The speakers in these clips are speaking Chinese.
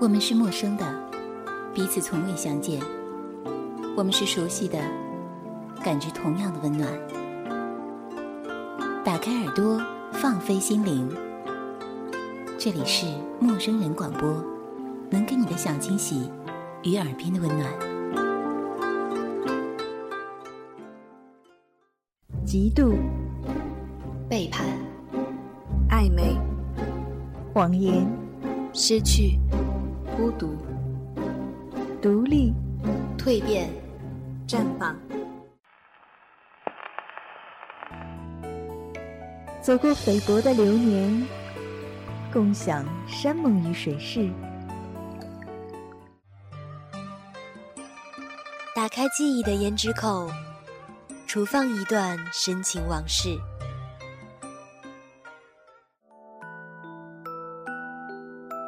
我们是陌生的，彼此从未相见；我们是熟悉的，感觉同样的温暖。打开耳朵，放飞心灵。这里是陌生人广播，能给你的小惊喜与耳边的温暖。嫉妒、背叛、暧昧、谎言、失去。孤独、独立、蜕变、绽放，走过菲薄的流年，共享山盟与水誓。打开记忆的胭脂扣，储放一段深情往事。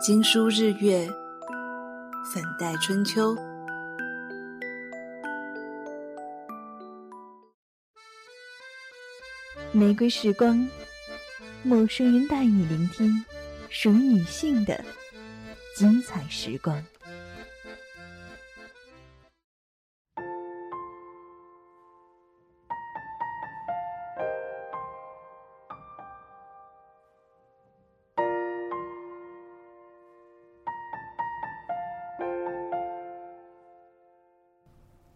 经书日月。粉黛春秋，玫瑰时光，陌生人带你聆听属于女性的精彩时光。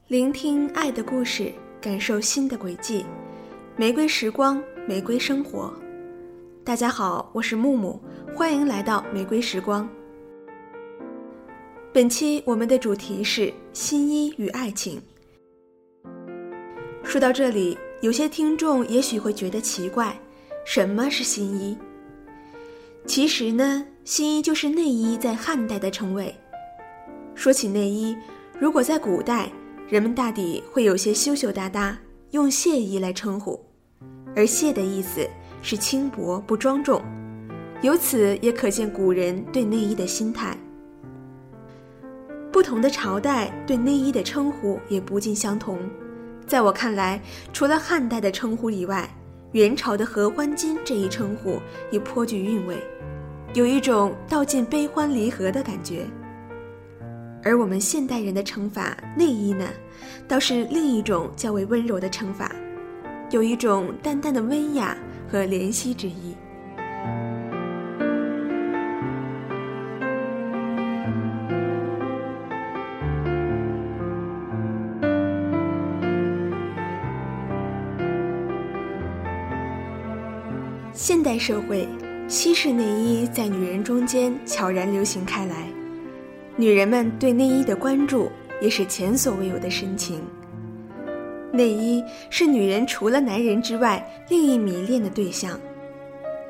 聆听爱的故事，感受新的轨迹。玫瑰时光，玫瑰生活。大家好，我是木木，欢迎来到玫瑰时光。本期我们的主题是新衣与爱情。说到这里，有些听众也许会觉得奇怪，什么是新衣？其实呢，新衣就是内衣在汉代的称谓。说起内衣，如果在古代，人们大抵会有些羞羞答答，用亵衣来称呼，而亵的意思是轻薄不庄重，由此也可见古人对内衣的心态。不同的朝代对内衣的称呼也不尽相同，在我看来，除了汉代的称呼以外，元朝的合欢巾这一称呼也颇具韵味，有一种道尽悲欢离合的感觉。而我们现代人的惩罚“内衣”呢，倒是另一种较为温柔的惩罚，有一种淡淡的温雅和怜惜之意。现代社会，西式内衣在女人中间悄然流行开来。女人们对内衣的关注也是前所未有的深情。内衣是女人除了男人之外另一迷恋的对象，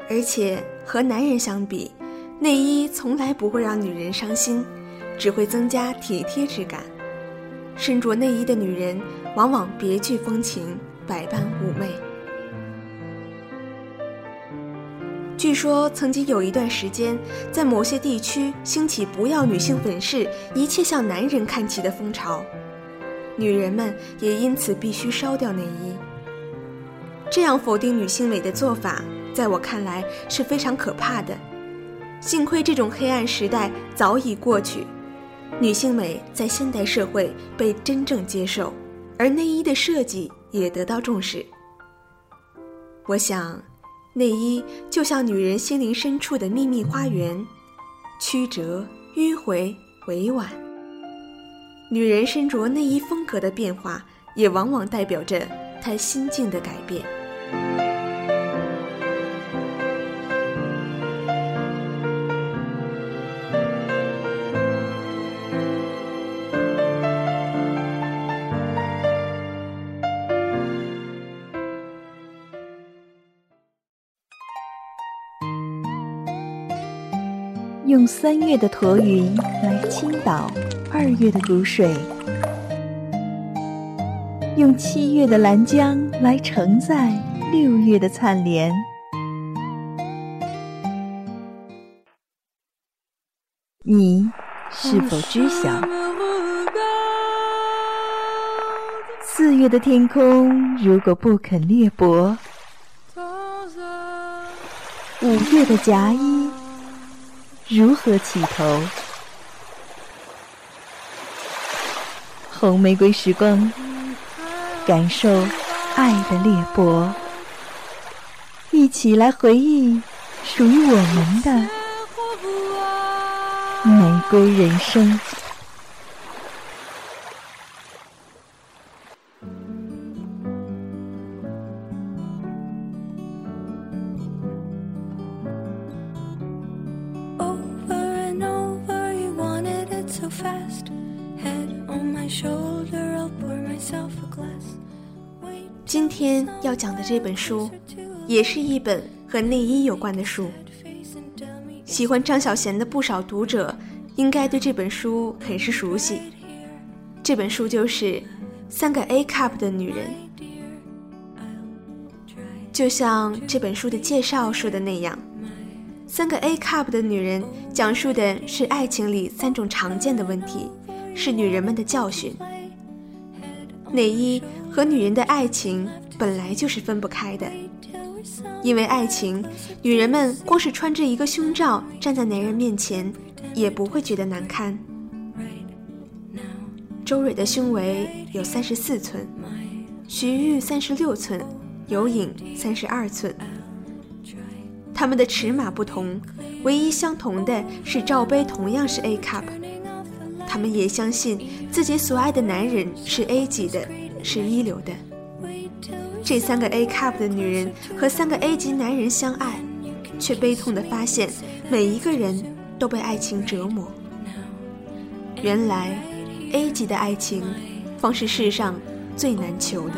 而且和男人相比，内衣从来不会让女人伤心，只会增加体贴之感。身着内衣的女人往往别具风情，百般妩媚。据说曾经有一段时间，在某些地区兴起“不要女性粉饰，一切向男人看齐”的风潮，女人们也因此必须烧掉内衣。这样否定女性美的做法，在我看来是非常可怕的。幸亏这种黑暗时代早已过去，女性美在现代社会被真正接受，而内衣的设计也得到重视。我想。内衣就像女人心灵深处的秘密花园，曲折、迂回、委婉。女人身着内衣风格的变化，也往往代表着她心境的改变。用三月的驼云来倾倒二月的谷水，用七月的兰江来承载六月的灿莲。你是否知晓？四月的天空如果不肯裂帛，五月的夹衣。如何起头？红玫瑰时光感受爱的裂帛一起来回忆属于我们的玫瑰人生。今天要讲的这本书，也是一本和内衣有关的书。喜欢张小娴的不少读者，应该对这本书很是熟悉。这本书就是《三个 A cup 的女人》，就像这本书的介绍说的那样，《三个 A cup 的女人》讲述的是爱情里三种常见的问题，是女人们的教训。内衣。和女人的爱情本来就是分不开的，因为爱情，女人们光是穿着一个胸罩站在男人面前，也不会觉得难堪。周蕊的胸围有三十四寸，徐玉三十六寸，有颖三十二寸。他们的尺码不同，唯一相同的是罩杯同样是 A cup。他们也相信自己所爱的男人是 A 级的。是一流的。这三个 A cup 的女人和三个 A 级男人相爱，却悲痛地发现，每一个人都被爱情折磨。原来，A 级的爱情，方是世上最难求的。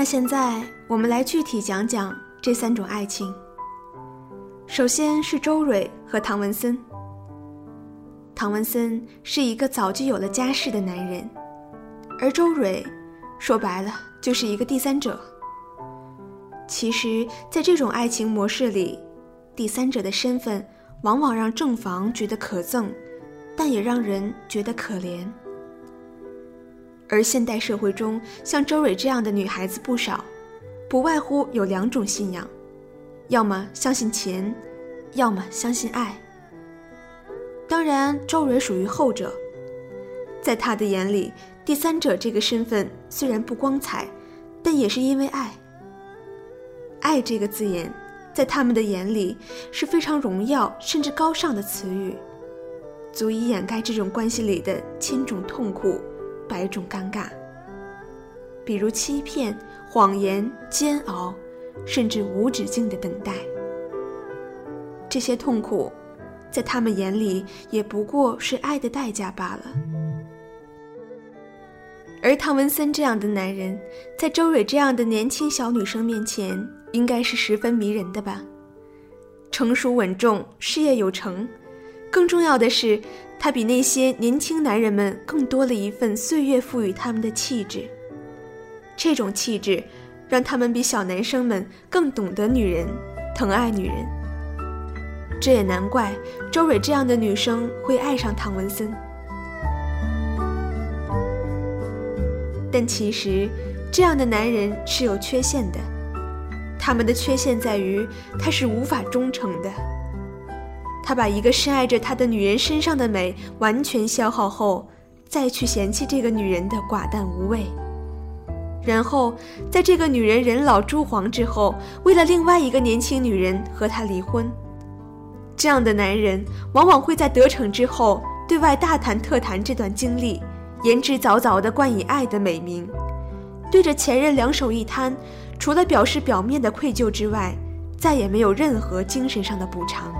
那现在，我们来具体讲讲这三种爱情。首先是周蕊和唐文森。唐文森是一个早就有了家室的男人，而周蕊，说白了就是一个第三者。其实，在这种爱情模式里，第三者的身份往往让正房觉得可憎，但也让人觉得可怜。而现代社会中，像周蕊这样的女孩子不少，不外乎有两种信仰。要么相信钱，要么相信爱。当然，周蕊属于后者。在他的眼里，第三者这个身份虽然不光彩，但也是因为爱。爱这个字眼，在他们的眼里是非常荣耀甚至高尚的词语，足以掩盖这种关系里的千种痛苦、百种尴尬，比如欺骗、谎言、煎熬。甚至无止境的等待，这些痛苦，在他们眼里也不过是爱的代价罢了。而唐文森这样的男人，在周蕊这样的年轻小女生面前，应该是十分迷人的吧？成熟稳重，事业有成，更重要的是，他比那些年轻男人们更多了一份岁月赋予他们的气质。这种气质。让他们比小男生们更懂得女人，疼爱女人。这也难怪周蕊这样的女生会爱上唐文森。但其实，这样的男人是有缺陷的。他们的缺陷在于，他是无法忠诚的。他把一个深爱着他的女人身上的美完全消耗后，再去嫌弃这个女人的寡淡无味。然后，在这个女人人老珠黄之后，为了另外一个年轻女人和他离婚。这样的男人往往会在得逞之后，对外大谈特谈这段经历，言之凿凿地冠以爱的美名，对着前任两手一摊，除了表示表面的愧疚之外，再也没有任何精神上的补偿。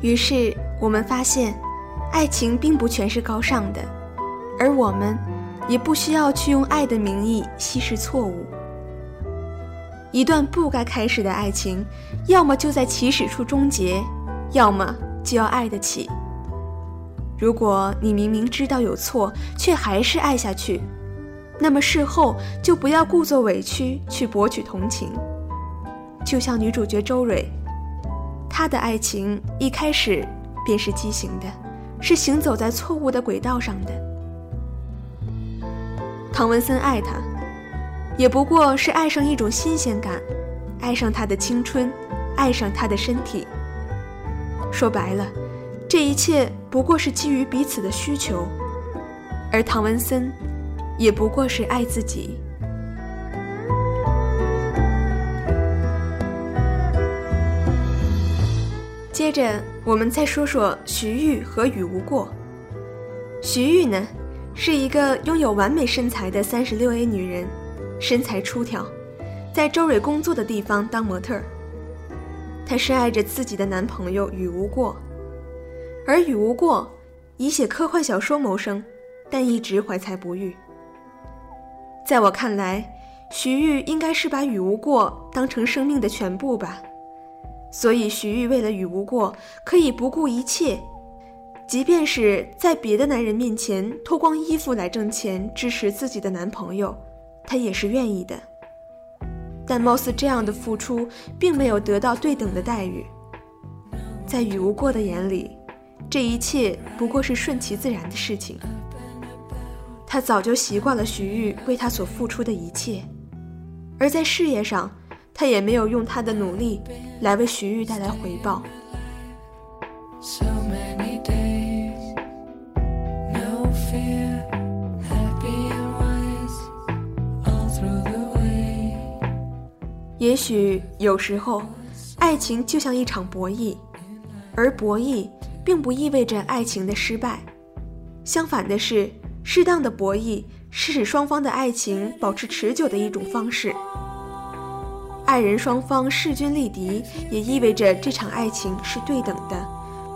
于是我们发现，爱情并不全是高尚的，而我们也不需要去用爱的名义稀释错误。一段不该开始的爱情，要么就在起始处终结，要么就要爱得起。如果你明明知道有错，却还是爱下去，那么事后就不要故作委屈去博取同情。就像女主角周蕊。他的爱情一开始便是畸形的，是行走在错误的轨道上的。唐文森爱他，也不过是爱上一种新鲜感，爱上他的青春，爱上他的身体。说白了，这一切不过是基于彼此的需求，而唐文森，也不过是爱自己。接着，我们再说说徐玉和雨无过。徐玉呢，是一个拥有完美身材的三十六 A 女人，身材出挑，在周蕊工作的地方当模特儿。她深爱着自己的男朋友雨无过，而雨无过以写科幻小说谋生，但一直怀才不遇。在我看来，徐玉应该是把雨无过当成生命的全部吧。所以，徐玉为了雨无过，可以不顾一切，即便是在别的男人面前脱光衣服来挣钱支持自己的男朋友，她也是愿意的。但貌似这样的付出，并没有得到对等的待遇。在雨无过的眼里，这一切不过是顺其自然的事情。他早就习惯了徐玉为他所付出的一切，而在事业上。他也没有用他的努力来为徐玉带来回报。也许有时候，爱情就像一场博弈，而博弈并不意味着爱情的失败。相反的是，适当的博弈是使双方的爱情保持持久的一种方式。爱人双方势均力敌，也意味着这场爱情是对等的，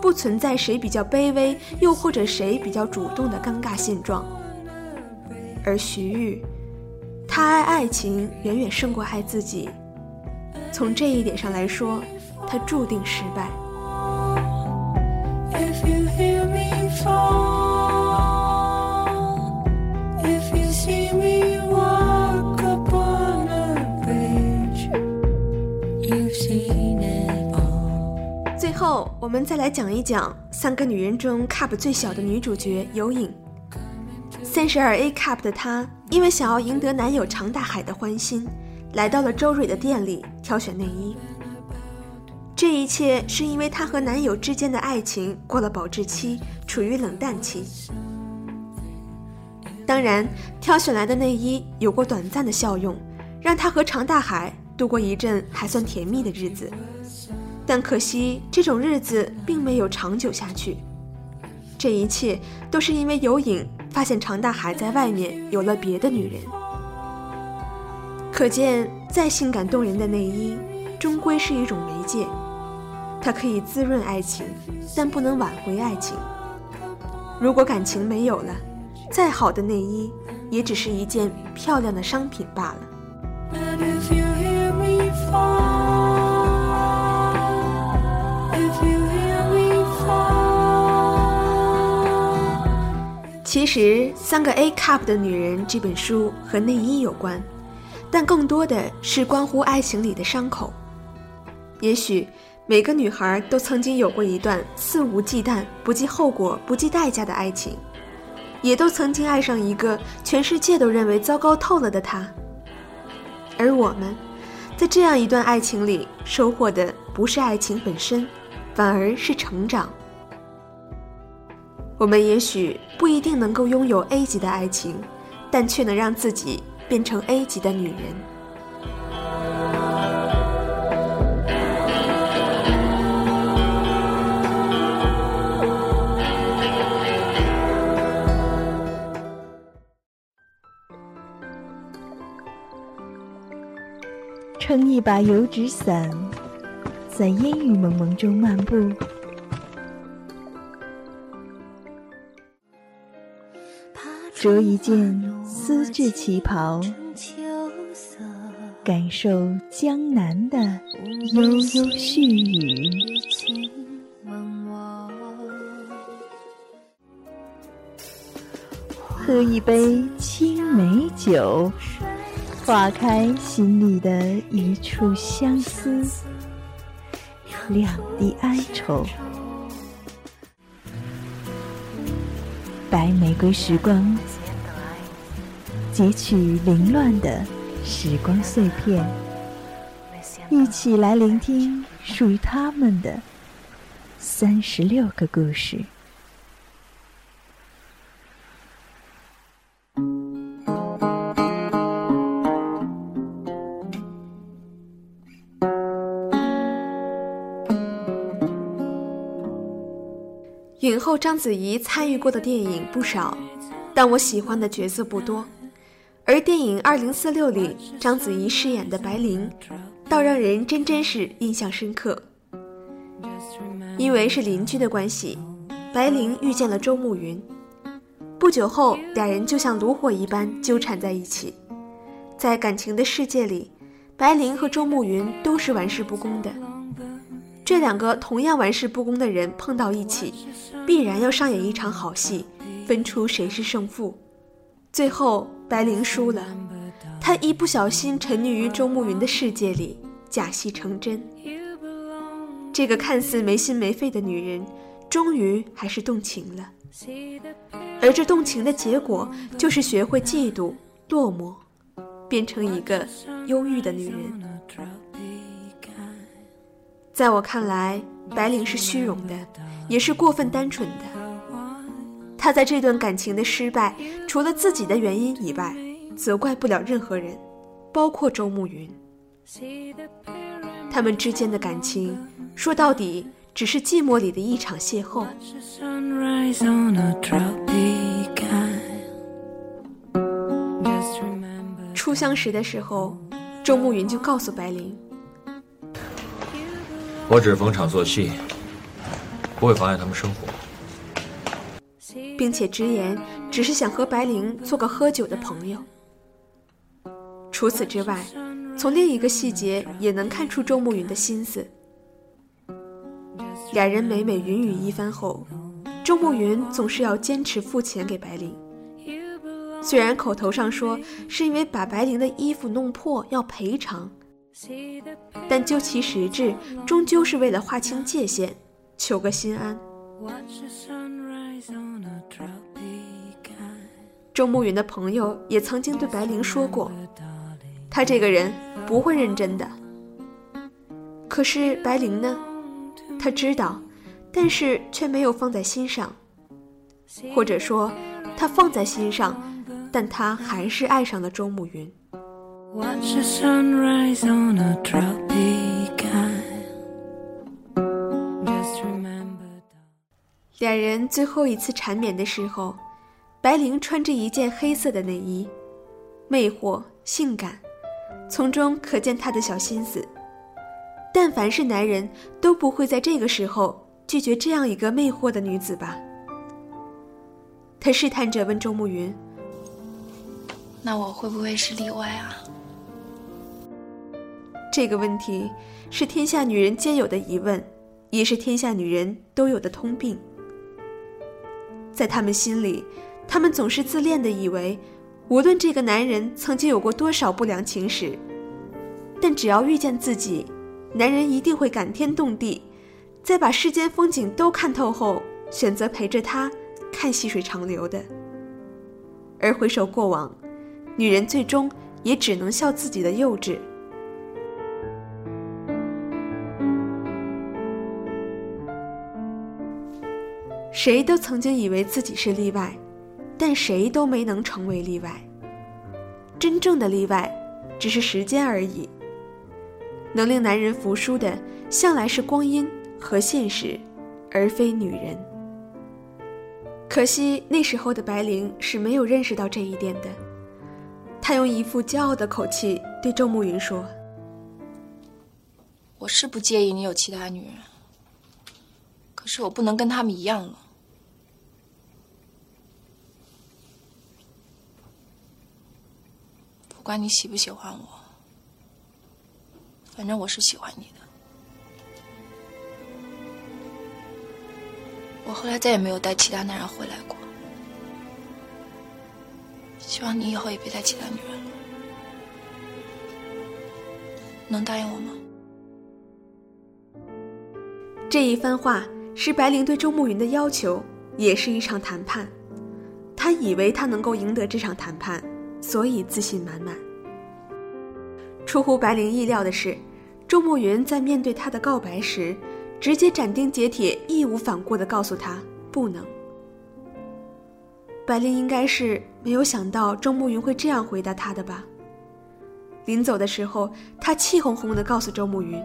不存在谁比较卑微，又或者谁比较主动的尴尬现状。而徐玉，他爱爱情远远胜过爱自己，从这一点上来说，他注定失败 if you hear me for。后，我们再来讲一讲三个女人中 cup 最小的女主角有影。三十二 A cup 的她，因为想要赢得男友常大海的欢心，来到了周蕊的店里挑选内衣。这一切是因为她和男友之间的爱情过了保质期，处于冷淡期。当然，挑选来的内衣有过短暂的效用，让她和常大海度过一阵还算甜蜜的日子。但可惜，这种日子并没有长久下去。这一切都是因为有影发现常大海在外面有了别的女人。可见，再性感动人的内衣，终归是一种媒介，它可以滋润爱情，但不能挽回爱情。如果感情没有了，再好的内衣，也只是一件漂亮的商品罢了。其实，《三个 A cup 的女人》这本书和内衣有关，但更多的是关乎爱情里的伤口。也许每个女孩都曾经有过一段肆无忌惮、不计后果、不计代价的爱情，也都曾经爱上一个全世界都认为糟糕透了的他。而我们，在这样一段爱情里收获的不是爱情本身，反而是成长。我们也许不一定能够拥有 A 级的爱情，但却能让自己变成 A 级的女人。撑一把油纸伞，在烟雨蒙蒙中漫步。着一件丝质旗袍，感受江南的悠悠絮语。喝一杯青梅酒，化开心里的一处相思，两地哀愁。白玫瑰时光，截取凌乱的时光碎片，一起来聆听属于他们的三十六个故事。后章子怡参与过的电影不少，但我喜欢的角色不多。而电影《二零四六》里，章子怡饰演的白灵，倒让人真真是印象深刻。因为是邻居的关系，白灵遇见了周慕云，不久后，俩人就像炉火一般纠缠在一起。在感情的世界里，白灵和周慕云都是玩世不恭的。这两个同样玩世不恭的人碰到一起，必然要上演一场好戏，分出谁是胜负。最后，白灵输了，她一不小心沉溺于周慕云的世界里，假戏成真。这个看似没心没肺的女人，终于还是动情了。而这动情的结果，就是学会嫉妒、落寞，变成一个忧郁的女人。在我看来，白灵是虚荣的，也是过分单纯的。她在这段感情的失败，除了自己的原因以外，责怪不了任何人，包括周慕云。他们之间的感情，说到底，只是寂寞里的一场邂逅。初相识的时候，周慕云就告诉白灵。我只逢场作戏，不会妨碍他们生活，并且直言只是想和白灵做个喝酒的朋友。除此之外，从另一个细节也能看出周慕云的心思。俩人每每云雨一番后，周慕云总是要坚持付钱给白灵，虽然口头上说是因为把白灵的衣服弄破要赔偿。但究其实质，终究是为了划清界限，求个心安。周慕云的朋友也曾经对白灵说过，他这个人不会认真的。可是白灵呢？他知道，但是却没有放在心上，或者说，他放在心上，但他还是爱上了周慕云。两人最后一次缠绵的时候，白灵穿着一件黑色的内衣，魅惑性感，从中可见她的小心思。但凡是男人，都不会在这个时候拒绝这样一个魅惑的女子吧？他试探着问周慕云：“那我会不会是例外啊？”这个问题是天下女人皆有的疑问，也是天下女人都有的通病。在他们心里，他们总是自恋的，以为无论这个男人曾经有过多少不良情史，但只要遇见自己，男人一定会感天动地，在把世间风景都看透后，选择陪着他看细水长流的。而回首过往，女人最终也只能笑自己的幼稚。谁都曾经以为自己是例外，但谁都没能成为例外。真正的例外，只是时间而已。能令男人服输的，向来是光阴和现实，而非女人。可惜那时候的白灵是没有认识到这一点的。她用一副骄傲的口气对周慕云说：“我是不介意你有其他女人，可是我不能跟他们一样了。”不管你喜不喜欢我，反正我是喜欢你的。我后来再也没有带其他男人回来过，希望你以后也别带其他女人了。能答应我吗？这一番话是白灵对周慕云的要求，也是一场谈判。他以为他能够赢得这场谈判，所以自信满满。出乎白灵意料的是，周慕云在面对他的告白时，直接斩钉截铁、义无反顾地告诉他不能。白灵应该是没有想到周慕云会这样回答他的吧。临走的时候，他气哄哄地告诉周慕云：“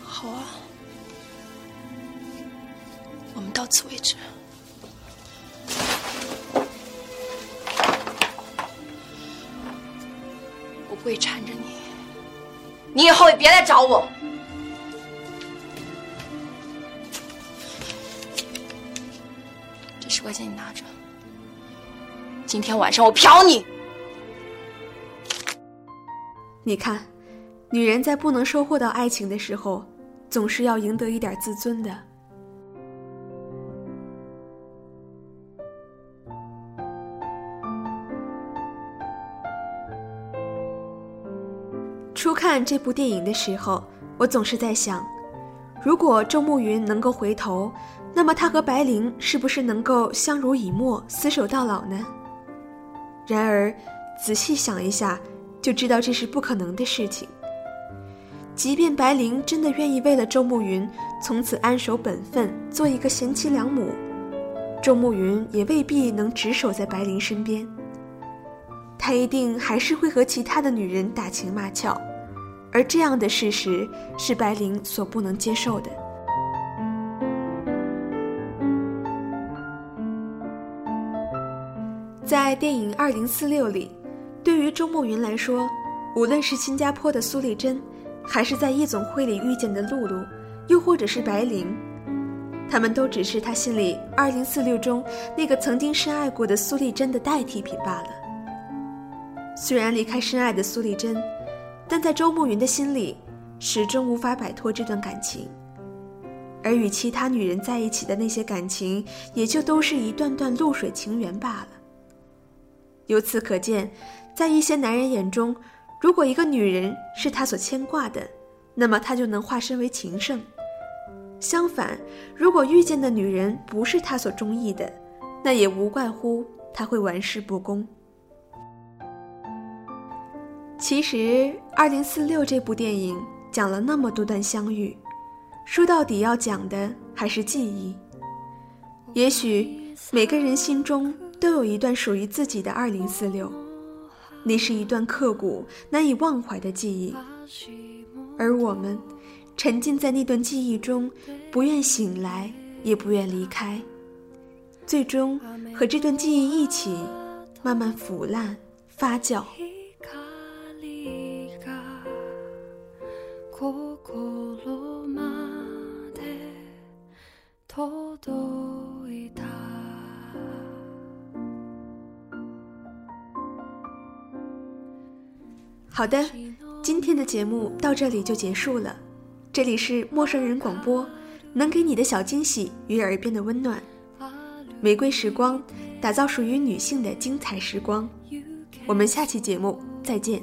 好啊，我们到此为止。会缠着你，你以后也别来找我。这十块钱你拿着，今天晚上我嫖你。”你看，女人在不能收获到爱情的时候，总是要赢得一点自尊的。看这部电影的时候，我总是在想，如果周慕云能够回头，那么他和白灵是不是能够相濡以沫、厮守到老呢？然而，仔细想一下。就知道这是不可能的事情。即便白灵真的愿意为了周慕云从此安守本分，做一个贤妻良母，周慕云也未必能只守在白灵身边。他一定还是会和其他的女人打情骂俏，而这样的事实是白灵所不能接受的。在电影《二零四六》里。对于周慕云来说，无论是新加坡的苏丽珍，还是在夜总会里遇见的露露，又或者是白灵，他们都只是他心里二零四六中那个曾经深爱过的苏丽珍的代替品罢了。虽然离开深爱的苏丽珍，但在周慕云的心里，始终无法摆脱这段感情，而与其他女人在一起的那些感情，也就都是一段段露水情缘罢了。由此可见。在一些男人眼中，如果一个女人是他所牵挂的，那么他就能化身为情圣。相反，如果遇见的女人不是他所中意的，那也无怪乎他会玩世不恭。其实，《二零四六》这部电影讲了那么多段相遇，说到底要讲的还是记忆。也许每个人心中都有一段属于自己的二零四六。那是一段刻骨、难以忘怀的记忆，而我们沉浸在那段记忆中，不愿醒来，也不愿离开，最终和这段记忆一起慢慢腐烂、发酵。好的，今天的节目到这里就结束了。这里是陌生人广播，能给你的小惊喜与耳边的温暖。玫瑰时光，打造属于女性的精彩时光。我们下期节目再见。